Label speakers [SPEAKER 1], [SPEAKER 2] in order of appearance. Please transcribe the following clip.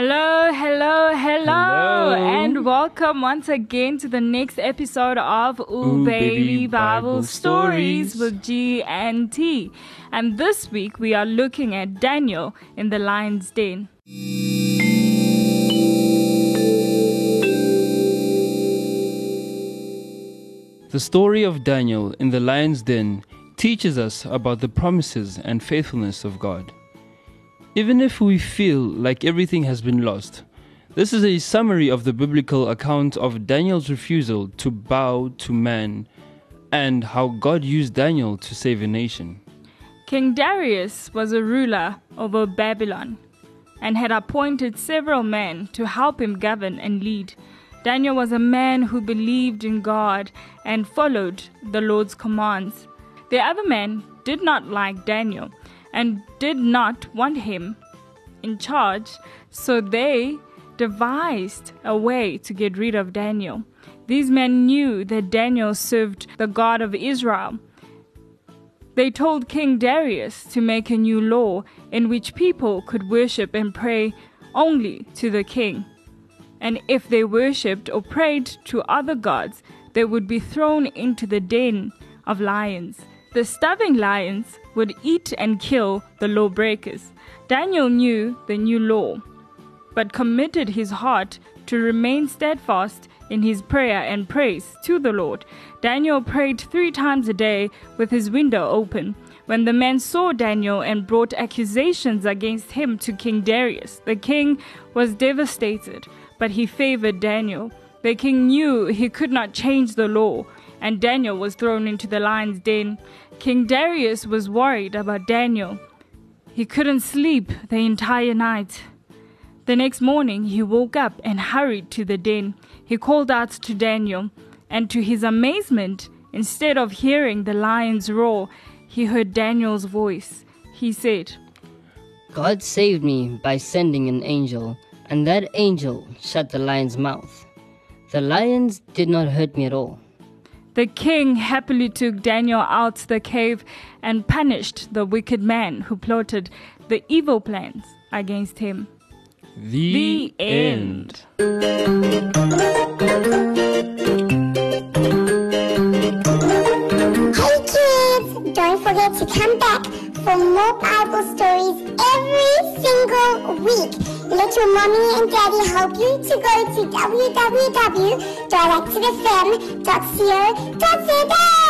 [SPEAKER 1] Hello, hello, hello, and welcome once again to the next episode of Ooh,
[SPEAKER 2] Ooh,
[SPEAKER 1] Baby,
[SPEAKER 2] Baby
[SPEAKER 1] Bible,
[SPEAKER 2] Bible
[SPEAKER 1] Stories
[SPEAKER 2] Stories.
[SPEAKER 1] with G and T. And this week we are looking at Daniel in the lion's den.
[SPEAKER 2] The story of Daniel in the lion's den teaches us about the promises and faithfulness of God. Even if we feel like everything has been lost, this is a summary of the biblical account of Daniel's refusal to bow to man and how God used Daniel to save a nation.
[SPEAKER 1] King Darius was a ruler over Babylon and had appointed several men to help him govern and lead. Daniel was a man who believed in God and followed the Lord's commands. The other men did not like Daniel and did not want him in charge, so they devised a way to get rid of Daniel. These men knew that Daniel served the God of Israel. They told King Darius to make a new law in which people could worship and pray only to the king. And if they worshipped or prayed to other gods, they would be thrown into the den of lions. The starving lions would eat and kill the lawbreakers. Daniel knew the new law, but committed his heart to remain steadfast in his prayer and praise to the Lord. Daniel prayed three times a day with his window open. When the men saw Daniel and brought accusations against him to King Darius, the king was devastated, but he favored Daniel. The king knew he could not change the law, and Daniel was thrown into the lion's den. King Darius was worried about Daniel. He couldn't sleep the entire night. The next morning, he woke up and hurried to the den. He called out to Daniel, and to his amazement, instead of hearing the lion's roar, he heard Daniel's voice. He said,
[SPEAKER 3] God saved me by sending an angel, and that angel shut the lion's mouth. The lions did not hurt me at all.
[SPEAKER 1] The king happily took Daniel out the cave and punished the wicked man who plotted the evil plans against him.
[SPEAKER 2] The,
[SPEAKER 1] The end.
[SPEAKER 4] Hey kids, don't forget to come back for more Bible stories every single week. Let your mommy and daddy help you to go to www.directedfm.co.za.